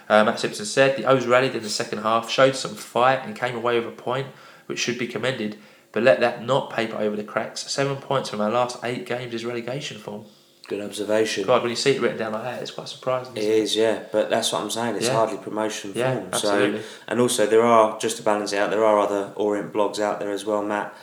Uh, Matt Simpson said the O's rallied in the second half, showed some fight, and came away with a point, which should be commended. But let that not paper over the cracks. Seven points from our last eight games is relegation form. Good observation. God, when you see it written down like that, it's quite surprising. It it? is, yeah, but that's what I'm saying. It's Yeah. hardly promotion Yeah, form. absolutely. So, and also there are just to balance it out, there are other Orient blogs out there as well. Matt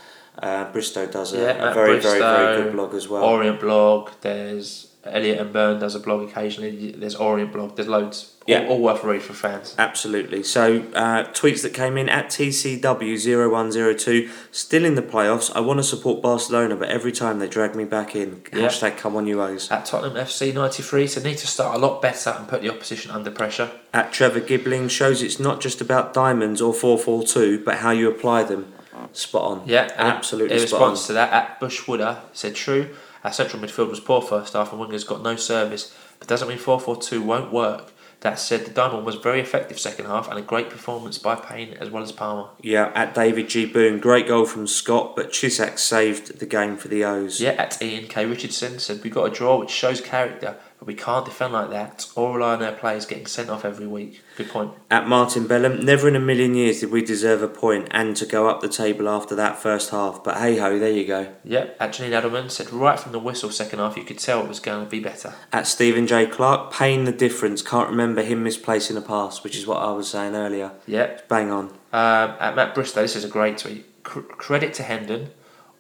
uh, Bristow does a, Yeah, a very, very, very good blog as well. Orient blog. There's Elliot and Byrne does a blog occasionally. There's Orient blog. There's loads. Yeah. All, all worth a read for fans. Absolutely. So, uh, tweets that came in at TCW0102, still in the playoffs. I want to support Barcelona, but every time they drag me back in. Yeah. Hashtag come on, you O's. At Tottenham FC 93, so need to start a lot better and put the opposition under pressure. At Trevor Gibbling shows it's not just about diamonds or 442, but how you apply them. Spot on. Yeah, Absolutely In spot on. response to that, at Bushwooder said, "True, our central midfield was poor first half, and wingers got no service, but doesn't mean four four two won't work." That said, the Diamond was very effective second half and a great performance by Payne as well as Palmer. Yeah, at David G. Boone, great goal from Scott, but Cisak saved the game for the O's. Yeah, at Ian K. Richardson said, We got a draw which shows character, but we can't defend like that or rely on our players getting sent off every week. Good point. At Martin Bellum, never in a million years did we deserve a point and to go up the table after that first half. But hey ho, there you go. Yep, at Janine Adelman said, Right from the whistle second half, you could tell it was going to be better. At Stephen J. Clark, paying the difference. Can't remember him misplacing a pass, which is what I was saying earlier. Yep. Bang on. Um, at Matt Bristow, this is a great tweet. C- credit to Hendon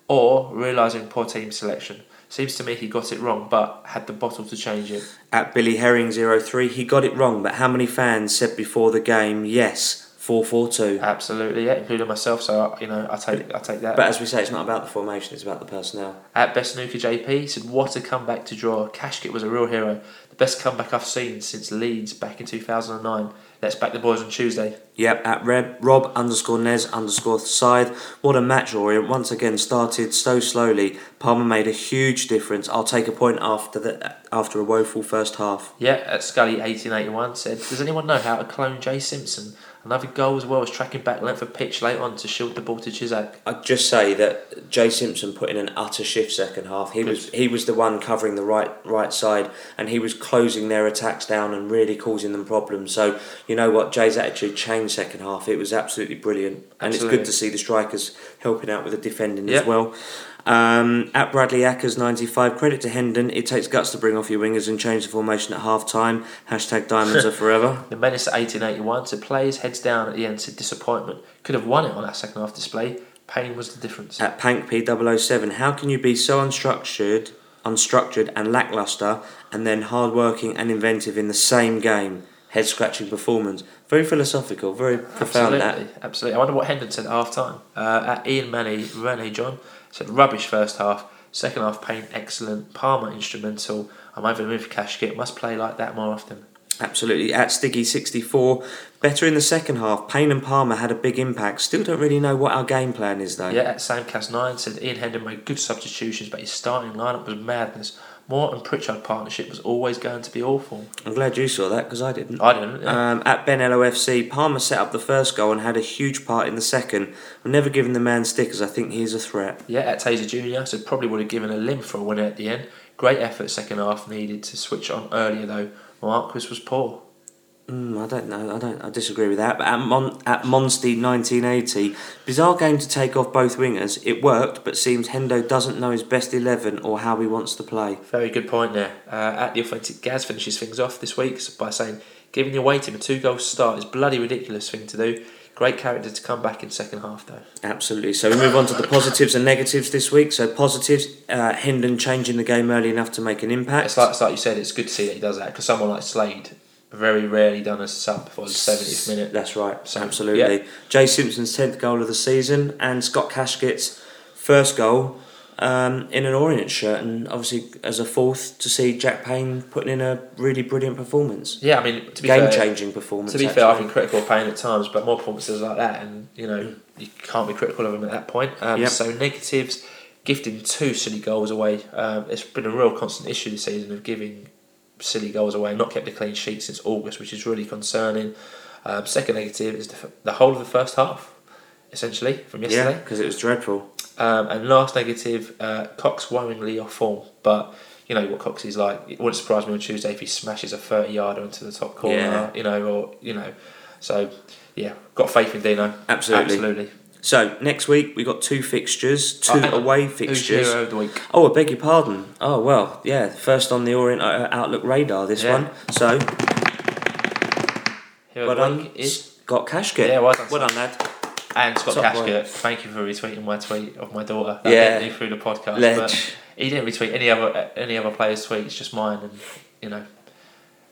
or realising poor team selection. Seems to me he got it wrong, but had the bottle to change it. At Billy Herring 03, he got it wrong, but how many fans said before the game, yes, 442? Absolutely, yeah, including myself. So you know, I take I take that. But as we say, it's not about the formation, it's about the personnel. At Best Snooker JP said, What a comeback to draw. Kashket was a real hero. The best comeback I've seen since Leeds back in 2009. Let's back the boys on Tuesday. Yep, at Reb, Rob underscore Nez underscore Scythe. What a match, Orient. Once again started so slowly. Palmer made a huge difference. I'll take a point after the, after a woeful first half. Yeah, at Scully1881 said, Does anyone know how to clone Jay Simpson? Another goal as well as tracking back length of pitch late on to shield the ball to Cisak. I'd just say that Jay Simpson put in an utter shift second half. He was he was the one covering the right right side, and he was closing their attacks down and really causing them problems. So you know what, Jay's attitude changed second half. It was absolutely brilliant, and it's good to see the strikers helping out with the defending Yep. as well. Um, at Bradley Ackers ninety five, credit to Hendon. It takes guts to bring off your wingers and change the formation at half time. Hashtag diamonds are forever. [LAUGHS] The Menace at 1881 said, Plays heads down at the end to disappointment. Could have won it on that second half display. Payne was the difference. At Pank P007, how can you be so unstructured, unstructured and lackluster, and then hardworking and inventive in the same game? Head scratching performance. Very philosophical, very profound. Absolutely, That absolutely. I wonder what Hendon said at half time. Uh, at Ian Manny, Rene John said rubbish first half, second half Payne excellent, Palmer instrumental. I'm over the moon for Kashket. Must play like that more often. absolutely. At Stiggy64, better in the second half. Payne and Palmer had a big impact. Still don't really know what our game plan is though. Yeah, at Samcast nine said Ian Hendon made good substitutions, but his starting lineup was madness. Moore and Pritchard partnership was always going to be awful. I'm glad you saw that because I didn't. I didn't. yeah. Um, at Ben LOFC, Palmer set up the first goal and had a huge part in the second. I'm never giving the man stickers. I think he's a threat. Yeah, at Taser Junior so probably would have given a limb for a winner at the end. Great effort second half needed to switch on earlier though. Marquis was poor. Mm, I don't know. I don't. I disagree with that. But at Mon- at Monsty 1980, bizarre game to take off both wingers. It worked, but seems Hendo doesn't know his best eleven or how he wants to play. Very good point there. Uh, at the authentic, Gaz finishes things off this week by saying, "Giving your team a two-goal start is bloody ridiculous thing to do. Great character to come back in second half though." Absolutely. So we move on to the positives and negatives this week. So positives, uh, Hendon changing the game early enough to make an impact. It's like, it's like you said, it's good to see that he does that because someone like Slade very rarely done a sub before the 70th minute. That's right. So, Absolutely. yeah. Jay Simpson's tenth goal of the season and Scott Kashket's first goal um, in an Orient shirt, and obviously as a fourth to see Jack Payne putting in a really brilliant performance, Yeah, I mean, to be game fair, changing performance. To be fair, I've been critical of Payne at times, but more performances like that, and you know, you can't be critical of him at that point. Um, Yep. So negatives, gifting two silly goals away. Um, it's been a real constant issue this season of giving silly goals away. Not kept a clean sheet since August, which is really concerning. Um, second negative is the, the whole of the first half, essentially from yeah, yesterday. because it was dreadful. Um, and last negative, uh, Cox worryingly off form, but. You know what Cox is like. It wouldn't surprise me on Tuesday if he smashes a thirty yarder into the top corner. Yeah. You know, or you know, so yeah, got faith in Dino. Absolutely. Absolutely. So next week we got two fixtures, two Oh, away Who's fixtures. hero of the week? Oh, I beg your pardon. Oh well, yeah, first on the Orient uh, Outlook radar this Yeah. one. So Hero well done, is Scott Kashket. Yeah, well done, well done, lad. and Scott Top Kashket. Thank you for retweeting my tweet of my daughter. That Yeah. through the podcast. Ledge. But he didn't retweet any other any other players' tweets, just mine, and you know,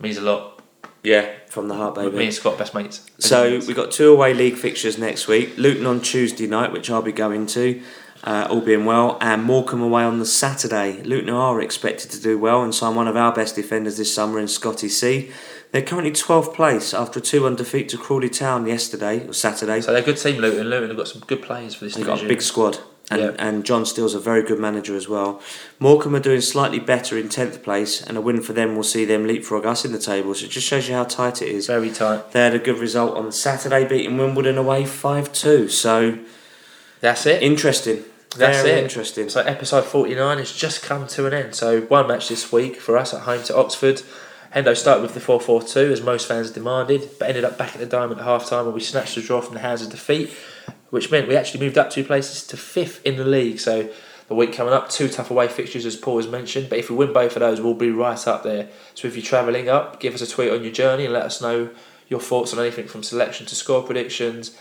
means a lot. Yeah, from the heart, baby. Me and Scott best mates. So we got two away league fixtures next week. Luton on Tuesday night, which I'll be going to, uh, all being well, and Morecambe away on the Saturday. Luton are expected to do well and sign one of our best defenders this summer in Scotty C. They're currently 12th place after a 2-1 defeat to Crawley Town yesterday or Saturday. So they're a good team, Luton. Luton have got some good players for this They've got a big squad. And, Yeah. and John Still's a very good manager as well. Morecambe are doing slightly better in 10th place, and a win for them will see them leapfrog us in the table. So it just shows you how tight it is. Very tight. They had a good result on Saturday, beating Wimbledon away 5 2. So That's it. interesting. That's Very it. interesting. So episode 49 has just come to an end. So one match this week for us at home to Oxford. Hendo started with the 4-4-2 as most fans demanded, but ended up back at the diamond at half time where we snatched the draw from the hands of defeat, which meant we actually moved up two places to fifth in the league. So the week coming up, two tough away fixtures as Paul has mentioned, but if we win both of those, we'll be right up there. So if you're travelling up, give us a tweet on your journey and let us know your thoughts on anything from selection to score predictions.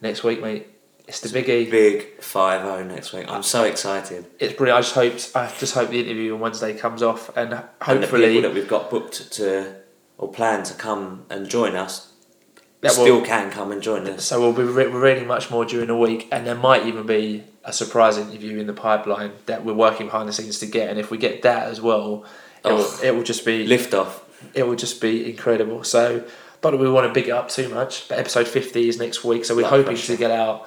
Next week, mate, it's the biggie. Big 5 0 next week. I'm so excited. it's brilliant. I just hope I just hope the interview on Wednesday comes off, and And the hopefully people that we've got booked to or planned to come and join us that still will, can come and join us. so we'll be re- reading much more during the week, and there might even be a surprise interview in the pipeline that we're working behind the scenes to get. And if we get that as well, it, will, it will just be Lift off. it will just be incredible. So, but we want to big it up too much. But episode fifty is next week, so we're Like hoping to get out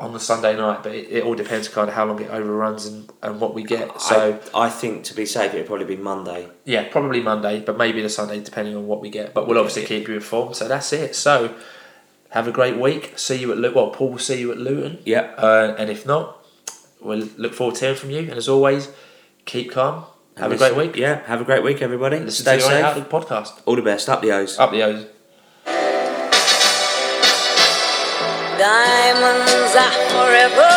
on the Sunday night. But it, it all depends kind of how long it overruns and, and what we get. So. I, I think to be safe, it'll probably be Monday. Yeah, probably Monday, but maybe the Sunday, depending on what we get. But we'll obviously keep you informed. So that's it. So have a great week. See you at Luton. Well, Paul will see you at Luton. Yep. Uh, and if not, we'll look forward to hearing from you. And as always, keep calm. Have a Listen- great week. Yeah, have a great week, everybody. Listen Stay to your safe. Outlook podcast. All the best. Up the O's. Up the O's. Are forever.